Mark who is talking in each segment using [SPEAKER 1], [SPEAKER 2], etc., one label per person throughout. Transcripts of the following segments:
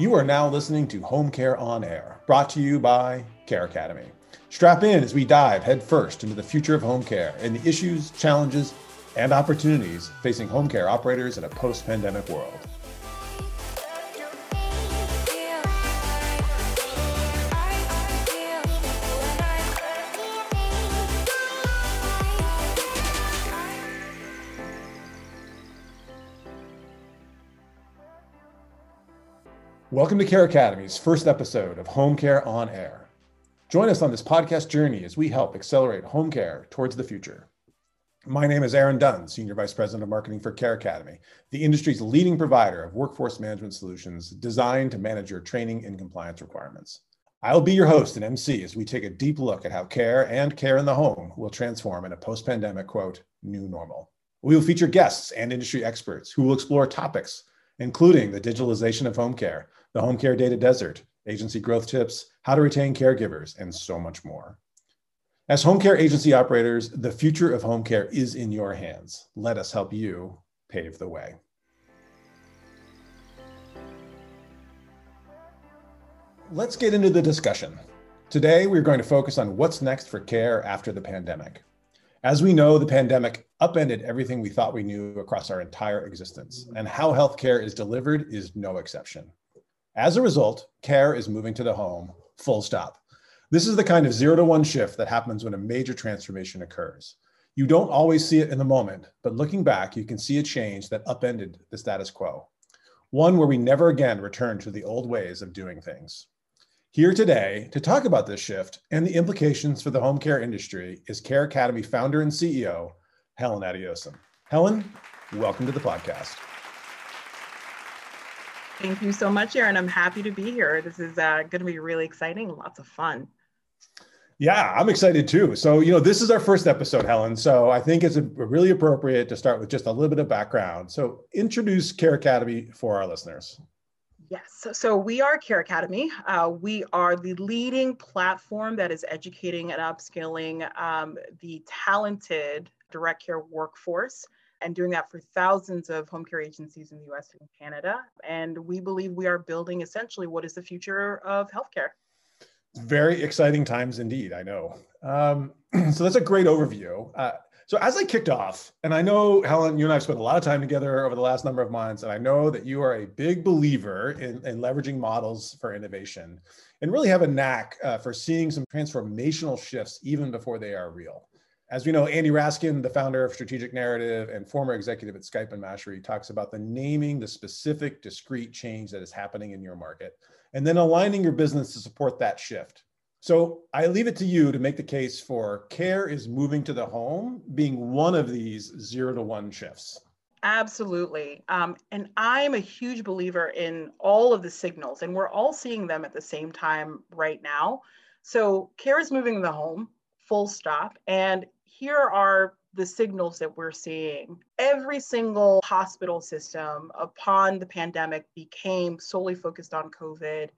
[SPEAKER 1] You are now listening to Home Care on Air, brought to you by Care Academy. Strap in as we dive headfirst into the future of home care and the issues, challenges, and opportunities facing home care operators in a post pandemic world. Welcome to Care Academy's first episode of Home Care on Air. Join us on this podcast journey as we help accelerate home care towards the future. My name is Aaron Dunn, Senior Vice President of Marketing for Care Academy, the industry's leading provider of workforce management solutions designed to manage your training and compliance requirements. I'll be your host and MC as we take a deep look at how care and care in the home will transform in a post pandemic, quote, new normal. We will feature guests and industry experts who will explore topics, including the digitalization of home care the home care data desert, agency growth tips, how to retain caregivers, and so much more. As home care agency operators, the future of home care is in your hands. Let us help you pave the way. Let's get into the discussion. Today, we're going to focus on what's next for care after the pandemic. As we know, the pandemic upended everything we thought we knew across our entire existence, and how healthcare is delivered is no exception. As a result, care is moving to the home, full stop. This is the kind of zero to one shift that happens when a major transformation occurs. You don't always see it in the moment, but looking back, you can see a change that upended the status quo. One where we never again return to the old ways of doing things. Here today to talk about this shift and the implications for the home care industry is Care Academy founder and CEO, Helen Adeosun. Helen, welcome to the podcast.
[SPEAKER 2] Thank you so much, Aaron. I'm happy to be here. This is uh, going to be really exciting, lots of fun.
[SPEAKER 1] Yeah, I'm excited too. So, you know, this is our first episode, Helen. So I think it's really appropriate to start with just a little bit of background. So, introduce Care Academy for our listeners.
[SPEAKER 2] Yes, so, so we are Care Academy. Uh, we are the leading platform that is educating and upskilling um, the talented direct care workforce and doing that for thousands of home care agencies in the US and Canada. And we believe we are building essentially what is the future of healthcare.
[SPEAKER 1] Very exciting times indeed, I know. Um, so that's a great overview. Uh, so as I kicked off, and I know Helen, you and I have spent a lot of time together over the last number of months, and I know that you are a big believer in, in leveraging models for innovation and really have a knack uh, for seeing some transformational shifts even before they are real. As we know, Andy Raskin, the founder of Strategic Narrative and former executive at Skype and Mashery, talks about the naming the specific discrete change that is happening in your market and then aligning your business to support that shift. So I leave it to you to make the case for care is moving to the home being one of these zero to one shifts.
[SPEAKER 2] Absolutely. Um, and I'm a huge believer in all of the signals, and we're all seeing them at the same time right now. So care is moving the home, full stop. And here are the signals that we're seeing. Every single hospital system upon the pandemic became solely focused on COVID.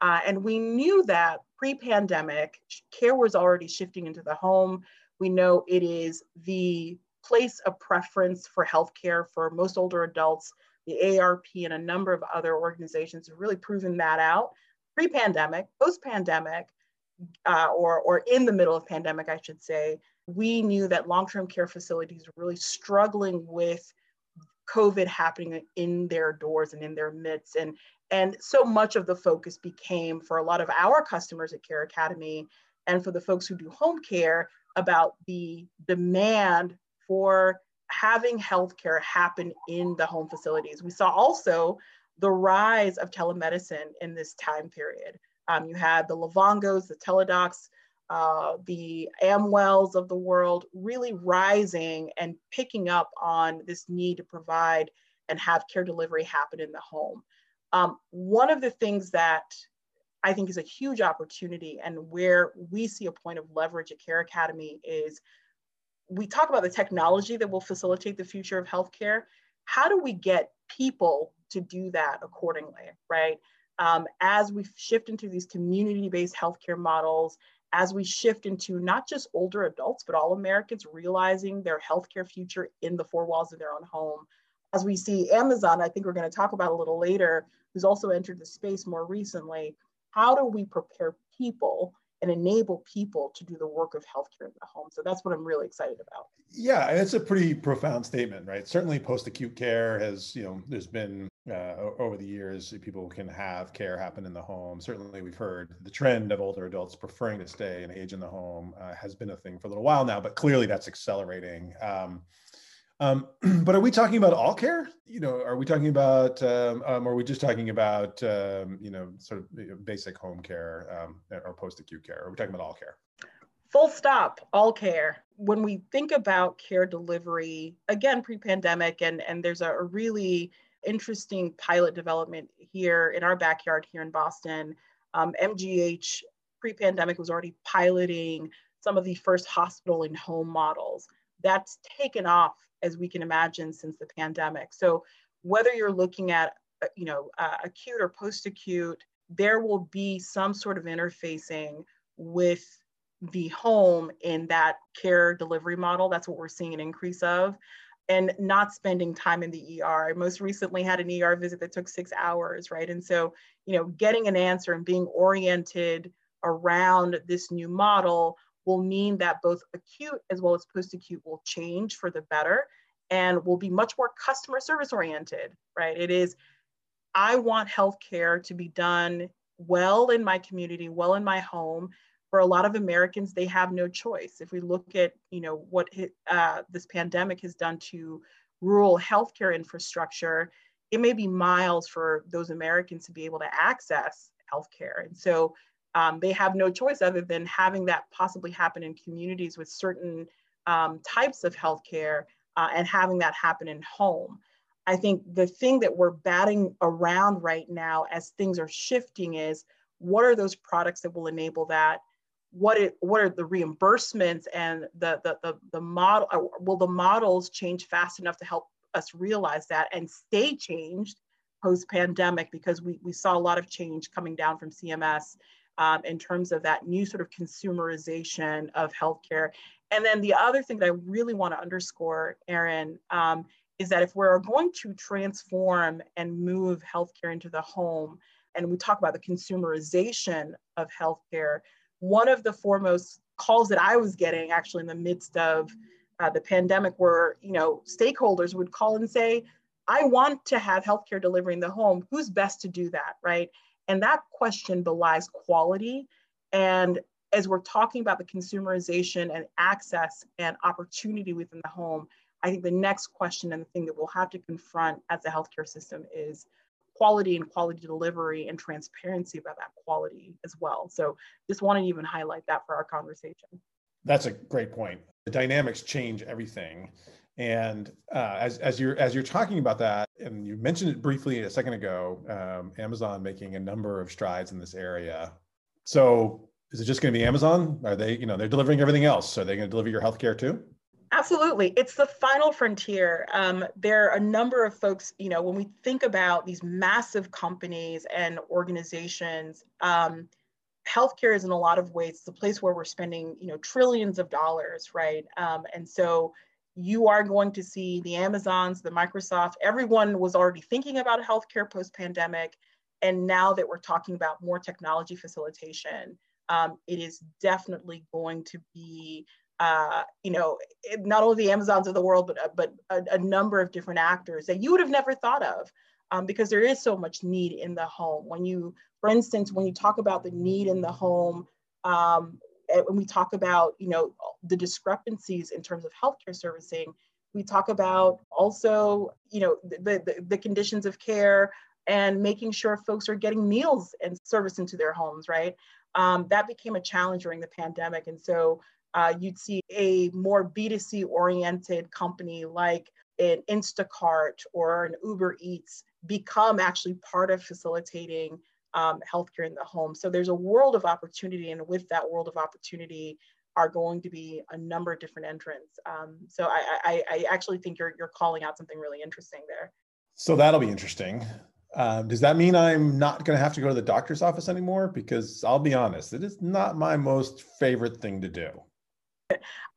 [SPEAKER 2] Uh, and we knew that pre pandemic, care was already shifting into the home. We know it is the place of preference for healthcare for most older adults. The AARP and a number of other organizations have really proven that out pre pandemic, post pandemic, uh, or, or in the middle of pandemic, I should say we knew that long-term care facilities were really struggling with COVID happening in their doors and in their midst. And, and so much of the focus became for a lot of our customers at Care Academy and for the folks who do home care about the demand for having healthcare happen in the home facilities. We saw also the rise of telemedicine in this time period. Um, you had the Livongos, the Teladocs, uh, the Amwells of the world really rising and picking up on this need to provide and have care delivery happen in the home. Um, one of the things that I think is a huge opportunity and where we see a point of leverage at Care Academy is we talk about the technology that will facilitate the future of healthcare. How do we get people to do that accordingly, right? Um, as we shift into these community based healthcare models as we shift into not just older adults, but all Americans realizing their healthcare future in the four walls of their own home, as we see Amazon, I think we're going to talk about a little later, who's also entered the space more recently. How do we prepare people and enable people to do the work of healthcare in the home. So that's what I'm really excited about.
[SPEAKER 1] Yeah, and it's a pretty profound statement, right? Certainly, post-acute care has, you know, there's been uh, over the years people can have care happen in the home. Certainly, we've heard the trend of older adults preferring to stay and age in the home uh, has been a thing for a little while now, but clearly that's accelerating. Um, um, but are we talking about all care? You know, are we talking about, um, um, or are we just talking about, um, you know, sort of basic home care um, or post-acute care? Are we talking about all care?
[SPEAKER 2] Full stop, all care. When we think about care delivery, again, pre-pandemic, and and there's a really interesting pilot development here in our backyard here in Boston. MGH um, pre-pandemic was already piloting some of the first hospital in home models. That's taken off as we can imagine since the pandemic. So whether you're looking at uh, you know uh, acute or post-acute, there will be some sort of interfacing with the home in that care delivery model. That's what we're seeing an increase of. And not spending time in the ER. I most recently had an ER visit that took six hours, right? And so, you know, getting an answer and being oriented around this new model will mean that both acute as well as post-acute will change for the better and will be much more customer service oriented, right? It is, I want healthcare to be done well in my community, well in my home. For a lot of Americans, they have no choice. If we look at, you know, what uh, this pandemic has done to rural healthcare infrastructure, it may be miles for those Americans to be able to access healthcare. And so um, they have no choice other than having that possibly happen in communities with certain um, types of healthcare uh, and having that happen in home. I think the thing that we're batting around right now as things are shifting is what are those products that will enable that? What it, what are the reimbursements and the the the, the model? Uh, will the models change fast enough to help us realize that and stay changed post pandemic? Because we we saw a lot of change coming down from CMS um, in terms of that new sort of consumerization of healthcare. And then the other thing that I really want to underscore, Aaron, um, is that if we're going to transform and move healthcare into the home, and we talk about the consumerization of healthcare, one of the foremost calls that I was getting actually in the midst of uh, the pandemic were, you know, stakeholders would call and say, I want to have healthcare delivery in the home. Who's best to do that, right? And that question belies quality. And as we're talking about the consumerization and access and opportunity within the home, I think the next question and the thing that we'll have to confront as a healthcare system is quality and quality delivery and transparency about that quality as well. So just want to even highlight that for our conversation.
[SPEAKER 1] That's a great point. The dynamics change everything. And uh, as, as you're as you're talking about that, and you mentioned it briefly a second ago, um, Amazon making a number of strides in this area. So is it just going to be Amazon? Are they, you know, they're delivering everything else? So are they going to deliver your healthcare too?
[SPEAKER 2] Absolutely. It's the final frontier. Um, there are a number of folks, you know, when we think about these massive companies and organizations, um, healthcare is in a lot of ways the place where we're spending, you know, trillions of dollars, right? Um, and so you are going to see the Amazons, the Microsoft, everyone was already thinking about healthcare post pandemic. And now that we're talking about more technology facilitation, um, it is definitely going to be, uh, you know, not only the Amazons of the world, but, uh, but a, a, number of different actors that you would have never thought of um, because there is so much need in the home. When you, for instance, when you talk about the need in the home, um, when we talk about, you know, the discrepancies in terms of healthcare servicing, we talk about also, you know, the, the, the conditions of care and making sure folks are getting meals and service into their homes, right? Um, that became a challenge during the pandemic. And so uh, you'd see a more B2C oriented company like an Instacart or an Uber Eats become actually part of facilitating um, healthcare in the home. So there's a world of opportunity, and with that world of opportunity are going to be a number of different entrants. Um, so I, I, I, actually think you're, you're calling out something really interesting there.
[SPEAKER 1] So that'll be interesting. Um, does that mean I'm not going to have to go to the doctor's office anymore? Because I'll be honest, it is not my most favorite thing to do.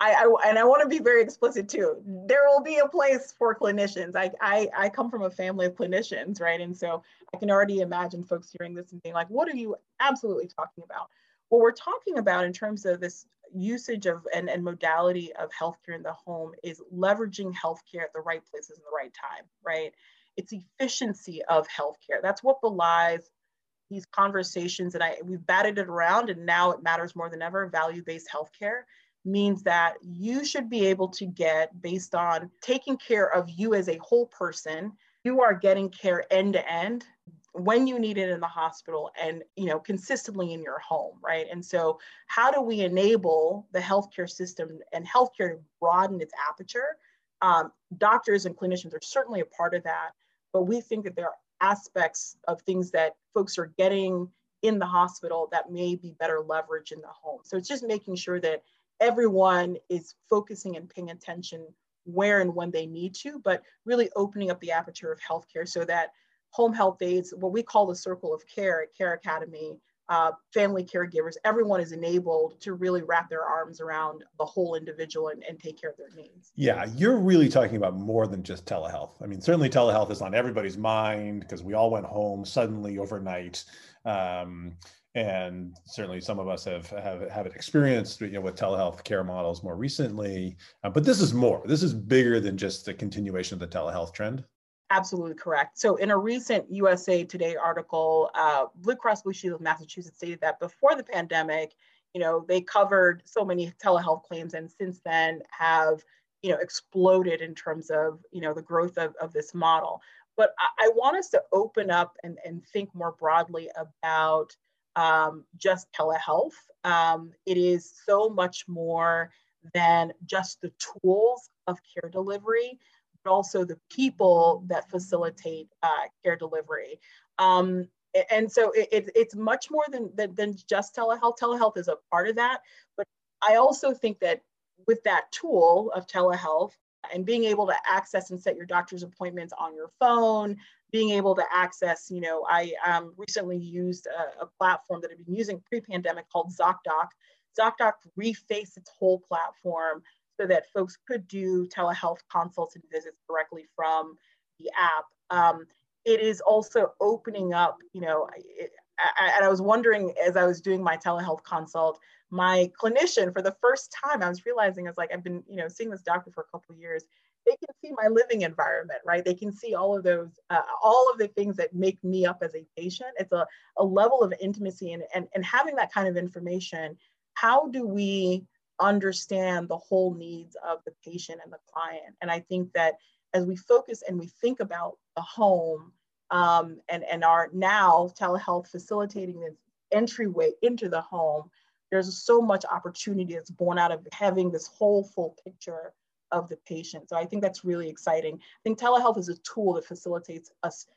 [SPEAKER 2] I, I and I want to be very explicit too. There will be a place for clinicians. I, I I come from a family of clinicians, right? And so I can already imagine folks hearing this and being like, "What are you absolutely talking about?" What we're talking about in terms of this usage of and, and modality of healthcare in the home is leveraging healthcare at the right places in the right time, right? It's efficiency of healthcare. That's what belies these conversations and I we've batted it around and now it matters more than ever. Value-based healthcare means that you should be able to get based on taking care of you as a whole person. You are getting care end to end when you need it in the hospital and you know consistently in your home right? And so how do we enable the healthcare system and healthcare to broaden its aperture? Um, doctors and clinicians are certainly a part of that but we think that there are aspects of things that folks are getting in the hospital that may be better leveraged in the home. So it's just making sure that everyone is focusing and paying attention where and when they need to but really opening up the aperture of healthcare so that home health aides, what we call the circle of care at Care Academy, uh, family caregivers, everyone is enabled to really wrap their arms around the whole individual and, and, take care of their needs.
[SPEAKER 1] Yeah, you're really talking about more than just telehealth. I mean, certainly telehealth is on everybody's mind because we all went home suddenly overnight. Um, and certainly some of us have have, have experienced you know, with telehealth care models more recently. Uh, but this is more. This is bigger than just the continuation of the telehealth trend.
[SPEAKER 2] Absolutely correct. So, in a recent USA Today article, uh, Blue Cross Blue Shield of Massachusetts stated that before the pandemic, you know, they covered so many telehealth claims, and since then have, you know, exploded in terms of, you know, the growth of, of this model. But I, I want us to open up and, and think more broadly about um, just telehealth. Um, it is so much more than just the tools of care delivery but also the people that facilitate uh, care delivery. Um, and so it, it, it's much more than, than, than just telehealth. Telehealth is a part of that, but I also think that with that tool of telehealth and being able to access and set your doctor's appointments on your phone, being able to access, you know, I um, recently used a, a, platform that I've been using pre-pandemic called ZocDoc. ZocDoc refaced its whole platform so that folks could do telehealth consults and visits directly from the app. Um, it is also opening up, you know, it, And I was wondering as I was doing my telehealth consult, my clinician for the first time, I was realizing I was like, I've been, you know, seeing this doctor for a couple of years. They can see my living environment, right? They can see all of those, uh, all of the things that make me up as a patient. It's a, a level of intimacy and, and, and having that kind of information. How do we understand the whole needs of the patient and the client. And I think that as we focus and we think about the home um, and, and are now telehealth facilitating this entryway into the home, there's so much opportunity that's born out of having this whole full picture of the patient. So I think that's really exciting. I think telehealth is a tool that facilitates us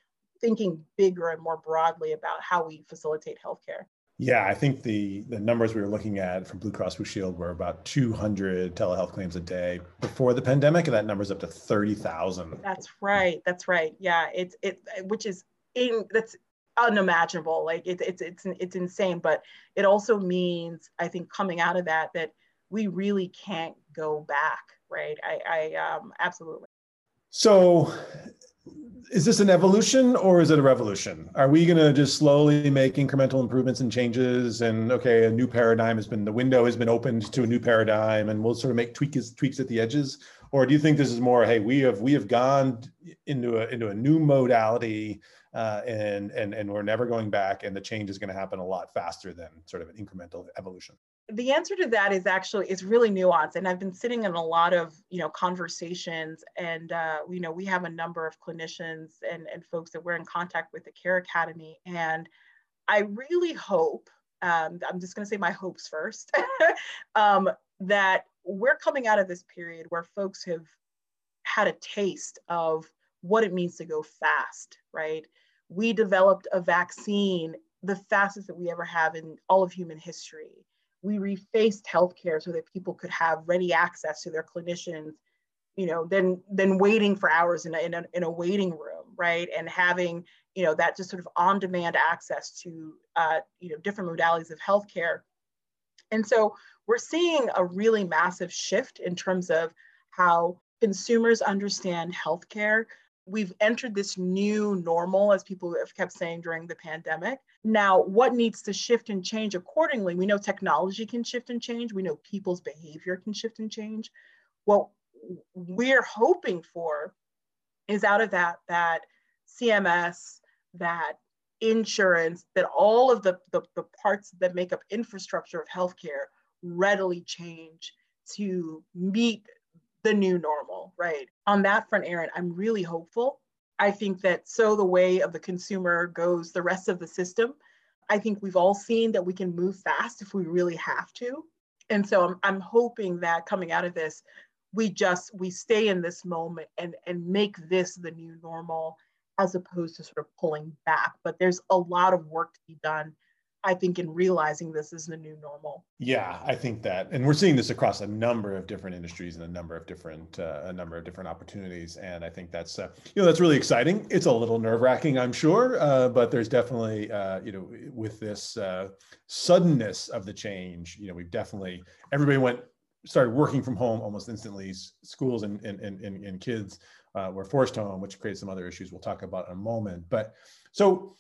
[SPEAKER 2] thinking bigger and more broadly about how we facilitate healthcare.
[SPEAKER 1] Yeah, I think the the numbers we were looking at from Blue Cross Blue Shield were about 200 telehealth claims a day before the pandemic, and that number's up to 30,000.
[SPEAKER 2] That's right. That's right. Yeah, it's it which is in that's unimaginable. Like it's it's it's it's insane, but it also means I think coming out of that that we really can't go back, right? I I um absolutely.
[SPEAKER 1] So is this an evolution or is it a revolution? Are we going to just slowly make incremental improvements and changes? And okay, a new paradigm has been the window has been opened to a new paradigm, and we'll sort of make tweaks tweaks at the edges. Or do you think this is more, hey, we have we have gone into a into a new modality, uh, and and and we're never going back, and the change is going to happen a lot faster than sort of an incremental evolution?
[SPEAKER 2] The answer to that is actually is really nuanced and i've been sitting in a lot of you know conversations and uh, you know we have a number of clinicians and, and folks that we're in contact with the care academy and i really hope um, i'm just going to say my hopes first um, that we're coming out of this period where folks have had a taste of what it means to go fast right? We developed a vaccine the fastest that we ever have in all of human history we refaced healthcare so that people could have ready access to their clinicians you know than than waiting for hours in a, in a, in a waiting room right and having you know that just sort of on demand access to uh, you know different modalities of healthcare And so we're seeing a really massive shift in terms of how consumers understand healthcare. We've entered this new normal, as people have kept saying during the pandemic. Now, what needs to shift and change accordingly? We know technology can shift and change. We know people's behavior can shift and change. What we're hoping for is out of that that CMS, that insurance, that all of the, the, the parts that make up infrastructure of healthcare readily change to meet the new normal, right? On that front, Aaron, I'm really hopeful. I think that so the way of the consumer goes the rest of the system. I think we've all seen that we can move fast if we really have to. And so I'm, I'm hoping that coming out of this, we just we stay in this moment and and make this the new normal as opposed to sort of pulling back but there's a lot of work to be done i think in realizing this is the new normal
[SPEAKER 1] yeah i think that and we're seeing this across a number of different industries and a number of different uh, a number of different opportunities and i think that's uh, you know that's really exciting it's a little nerve wracking i'm sure uh, but there's definitely uh, you know with this uh, suddenness of the change you know we've definitely everybody went started working from home almost instantly. Schools and, and, and, and kids uh, were forced home, which creates some other issues we'll talk about in a moment. But so,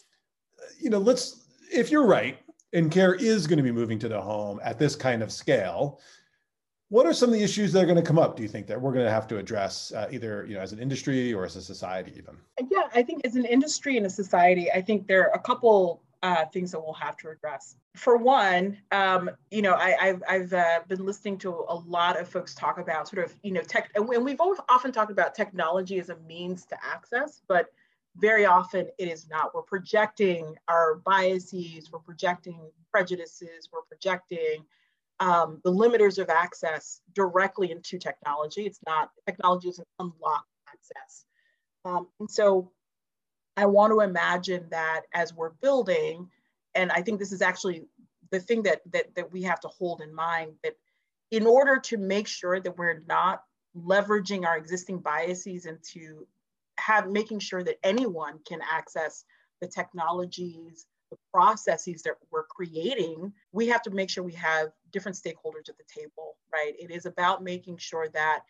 [SPEAKER 1] you know, let's, if you're right, and care is going to be moving to the home at this kind of scale, what are some of the issues that are going to come up do you think that we're going to have to address uh, either you know as an industry or as a society even
[SPEAKER 2] yeah i think as an industry and a society i think there are a couple uh, things that we'll have to address. For one, um, you know, I, have I've uh, been listening to a lot of folks talk about sort of, you know, tech, and we've often talked about technology as a means to access, but very often it is not. We're projecting our biases, we're projecting prejudices, we're projecting um, the limiters of access directly into technology. It's not, technology doesn't unlock access. Um, and so I want to imagine that as we're building, and I think this is actually the thing that, that, that we have to hold in mind that in order to make sure that we're not leveraging our existing biases into have making sure that anyone can access the technologies, the processes that we're creating, we have to make sure we have different stakeholders at the table, right? It is about making sure that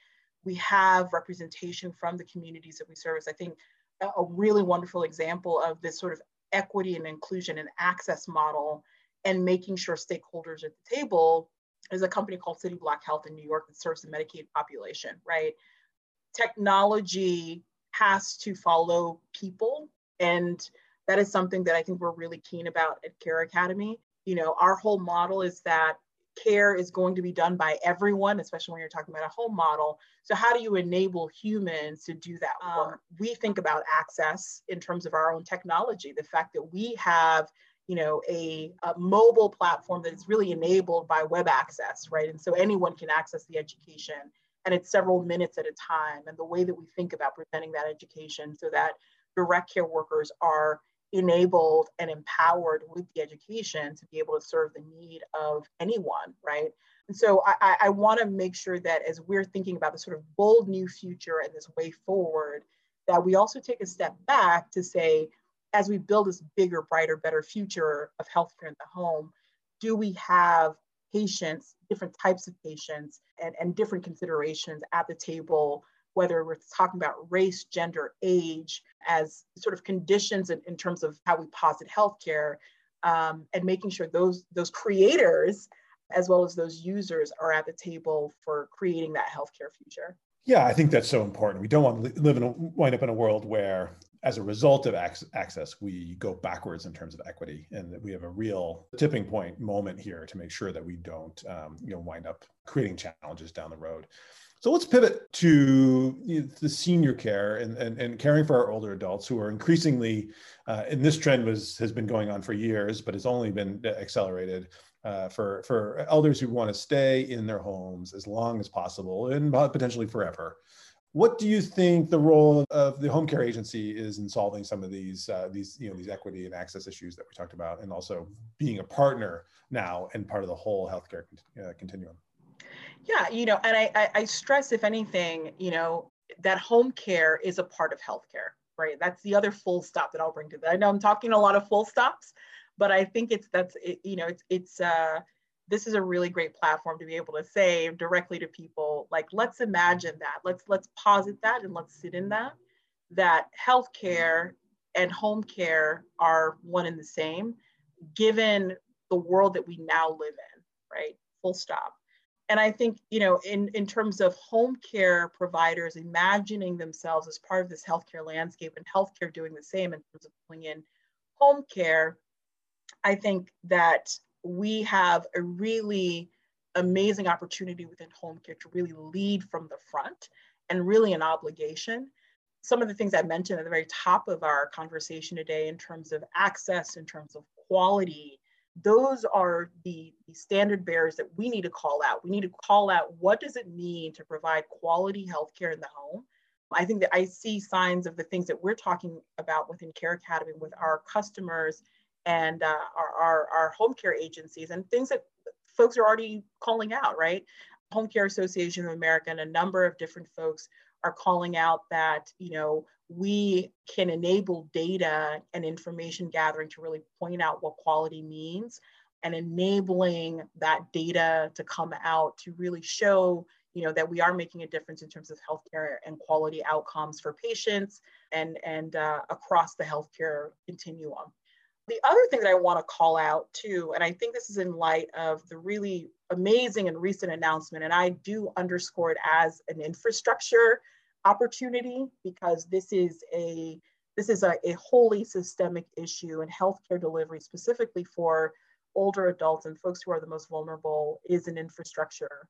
[SPEAKER 2] we have representation from the communities that we service. I think a really wonderful example of this sort of equity and inclusion and access model and making sure stakeholders at the table is a company called Cityblock Health in New York that serves the Medicaid population, right? Technology has to follow people. And that is something that I think we're really keen about at Care Academy. You know, our whole model is that care is going to be done by everyone, especially when you're talking about a home model. So, how do you enable humans to do that um, we think about access in terms of our own technology, the fact that we have you know a, a, mobile platform that is really enabled by web access right and so anyone can access the education and it's several minutes at a time and the way that we think about presenting that education so that direct care workers are enabled and empowered with the education to be able to serve the need of anyone, right? And so I, I want to make sure that as we're thinking about the sort of bold new future and this way forward, that we also take a step back to say, as we build this bigger, brighter, better future of healthcare in the home, do we have patients, different types of patients, and, and different considerations at the table whether we're talking about race, gender, age, as sort of conditions in, in terms of how we posit healthcare, um, and making sure those those creators as well as those users are at the table for creating that healthcare future.
[SPEAKER 1] Yeah, I think that's so important. We don't want to live in a, wind up in a world where, as a result of access, we go backwards in terms of equity, and that we have a real tipping point moment here to make sure that we don't, um, you know, wind up creating challenges down the road. So let's pivot to the senior care and, and, and caring for our older adults who are increasingly, uh, and this trend was has been going on for years, but it's only been accelerated uh, for for elders who want to stay in their homes as long as possible and potentially forever. What do you think the role of the home care agency is in solving some of these uh, these you know these equity and access issues that we talked about, and also being a partner now and part of the whole healthcare uh, continuum?
[SPEAKER 2] Yeah, you know, and I, I, stress, if anything, you know, that home care is a part of healthcare, right? That's the other full stop that I'll bring to that. I know I'm talking a lot of full stops, but I think it's that's it, you know it's it's uh this is a really great platform to be able to say directly to people like let's imagine that let's let's posit that and let's sit in that that healthcare and home care are one and the same given the world that we now live in right? Full stop. And i think you know in in terms of home care providers imagining themselves as part of this healthcare landscape and healthcare doing the same in terms of pulling in home care i think that we have a really amazing opportunity within home care to really lead from the front and really an obligation. Some of the things I mentioned at the very top of our conversation today in terms of access, in terms of quality, those are the, the standard bearers that we need to call out. We need to call out what does it mean to provide quality healthcare in the home. I think that I see signs of the things that we're talking about within Care Academy with our customers and uh, our, our, our home care agencies and things that folks are already calling out, right? Home Care Association of America and a number of different folks are calling out that, you know, we can enable data and information gathering to really point out what quality means and enabling that data to come out to really show you know that we are making a difference in terms of healthcare and quality outcomes for patients and and uh, across the healthcare continuum the other thing that I want to call out too, and I think this is in light of the really amazing and recent announcement, and I do underscore it as an infrastructure opportunity because this is a this is a, a wholly systemic issue in healthcare delivery, specifically for older adults and folks who are the most vulnerable, is an infrastructure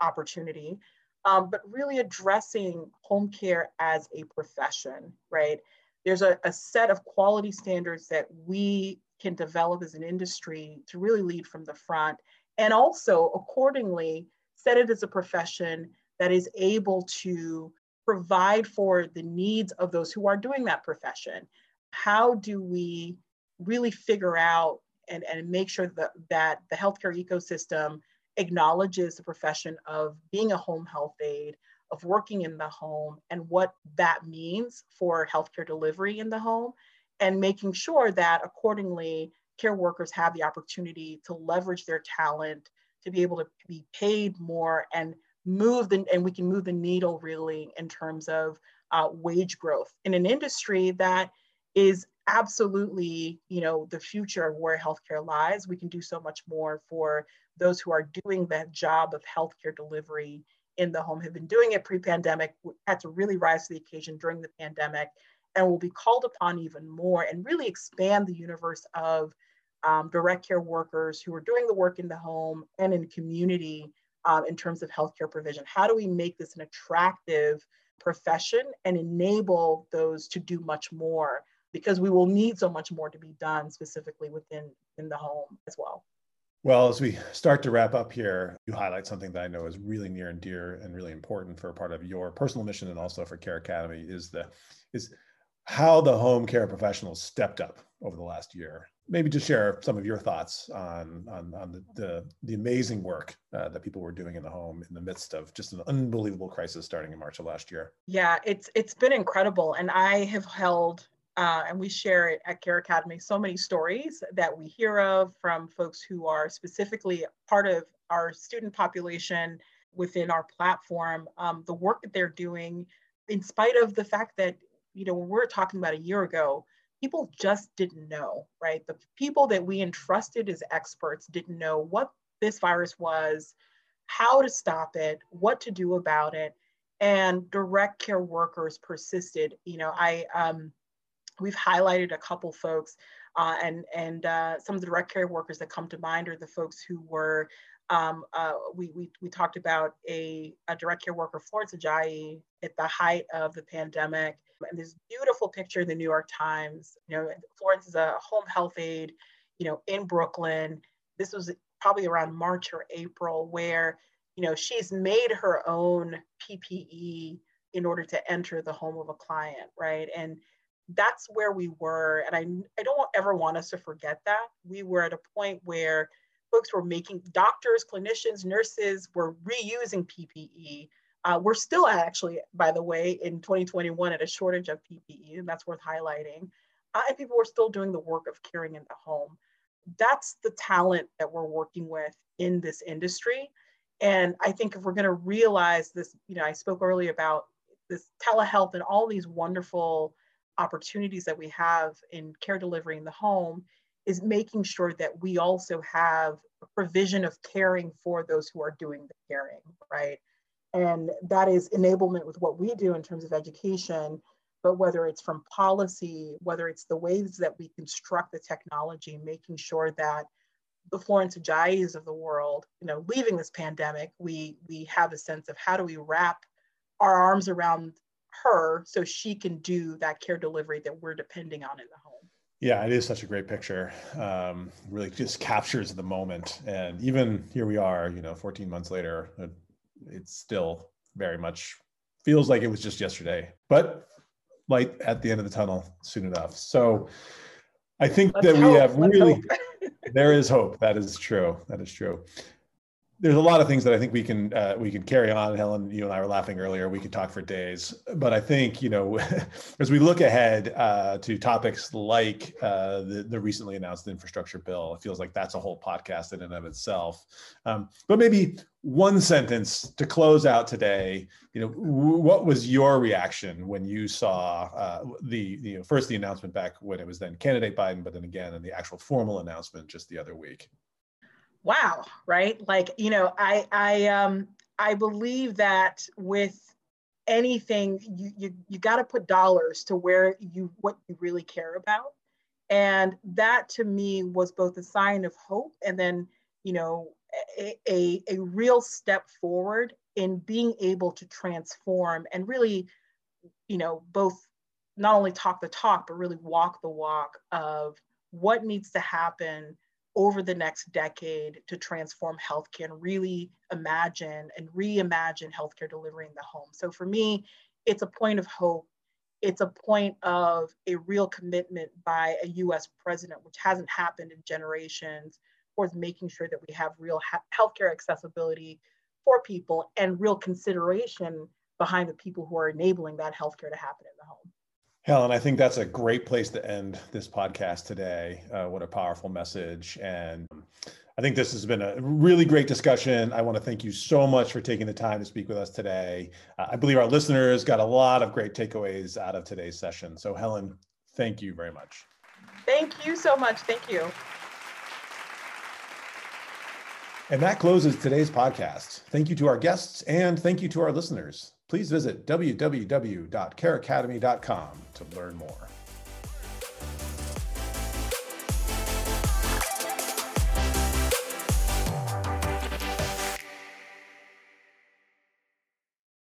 [SPEAKER 2] opportunity. Um, but really addressing home care as a profession, right? There's a, a set of quality standards that we can develop as an industry to really lead from the front and also accordingly set it as a profession that is able to provide for the needs of those who are doing that profession. How do we really figure out and, and make sure that, that the healthcare ecosystem acknowledges the profession of being a home health aide of working in the home and what that means for healthcare delivery in the home, and making sure that accordingly, care workers have the opportunity to leverage their talent to be able to be paid more and move the, and we can move the needle really in terms of uh, wage growth in an industry that is absolutely you know the future of where healthcare lies. We can do so much more for those who are doing that job of healthcare delivery in the home have been doing it pre-pandemic, had to really rise to the occasion during the pandemic, and will be called upon even more and really expand the universe of um, direct care workers who are doing the work in the home and in community um, in terms of healthcare provision. How do we make this an attractive profession and enable those to do much more? Because we will need so much more to be done specifically within in the home as well.
[SPEAKER 1] Well, as we start to wrap up here, you highlight something that I know is really near and dear and really important for a part of your personal mission and also for Care Academy is the is how the home care professionals stepped up over the last year. Maybe just share some of your thoughts on on, on the, the, the amazing work uh, that people were doing in the home in the midst of just an unbelievable crisis starting in March of last year.
[SPEAKER 2] Yeah, it's it's been incredible, and I have held uh, and we share it at Care Academy so many stories that we hear of from folks who are specifically part of our student population within our platform. Um, the work that they're doing, in spite of the fact that, you know, when we are talking about a year ago, people just didn't know, right? The people that we entrusted as experts didn't know what this virus was, how to stop it, what to do about it. And direct care workers persisted. You know, I, um, We've highlighted a couple folks uh, and, and uh, some of the direct care workers that come to mind are the folks who were, um, uh, we, we, we talked about a, a direct care worker, Florence Ajayi, at the height of the pandemic. And this beautiful picture in the New York Times, you know, Florence is a home health aide, you know, in Brooklyn. This was probably around March or April where, you know, she's made her own PPE in order to enter the home of a client, right? And that's where we were. And I, I don't ever want us to forget that. We were at a point where folks were making, doctors, clinicians, nurses were reusing PPE. Uh, we're still actually, by the way, in 2021 at a shortage of PPE, and that's worth highlighting. Uh, and people were still doing the work of caring in the home. that's the talent that we're working with in this industry. And I think if we're going to realize this, you know, I spoke earlier about this telehealth and all these wonderful opportunities that we have in care delivery in the home is making sure that we also have a provision of caring for those who are doing the caring, right? And that is enablement with what we do in terms of education, but whether it's from policy, whether it's the ways that we construct the technology, making sure that the Florence Ajayis of the world, you know, leaving this pandemic, we we have a sense of how do we wrap our arms around her so she can do that care delivery that we're depending on in the home.
[SPEAKER 1] Yeah, it is such a great picture. Um, really just captures the moment. And even here we are, you know, 14 months later, it's still very much feels like it was just yesterday, but light at the end of the tunnel soon enough. So I think Let's that hope. we have Let's really, there is hope. That is true. That is true there's a lot of things that I think we can uh, we can carry on. Helen, you and I were laughing earlier. We could talk for days, but I think you know, as we look ahead uh, to topics like uh, the the recently announced infrastructure bill, it feels like that's a whole podcast in and of itself. Um, but maybe one sentence to close out today. You know, w- what was your reaction when you saw uh, the you know, first the announcement back when it was then candidate Biden, but then again and the actual formal announcement just the other week?
[SPEAKER 2] Wow right? Like you know i i um i believe that with anything you you, you got to put dollars to where you what you really care about. And that to me was both a sign of hope and then you know a, a, a real step forward in being able to transform and really you know both not only talk the talk but really walk the walk of what needs to happen over the next decade to transform healthcare and really imagine and reimagine healthcare delivery in the home. So for me, it's a point of hope. It's a point of a real commitment by a US president, which hasn't happened in generations, towards making sure that we have real ha- healthcare accessibility for people and real consideration behind the people who are enabling that healthcare to happen in the home.
[SPEAKER 1] Helen, I think that's a great place to end this podcast today. Uh, what a powerful message. And I think this has been a really great discussion. I want to thank you so much for taking the time to speak with us today. Uh, I believe our listeners got a lot of great takeaways out of today's session. So, Helen, thank you very much.
[SPEAKER 2] Thank you so much. Thank you.
[SPEAKER 1] And that closes today's podcast. Thank you to our guests and thank you to our listeners please visit www.careacademy.com to learn more.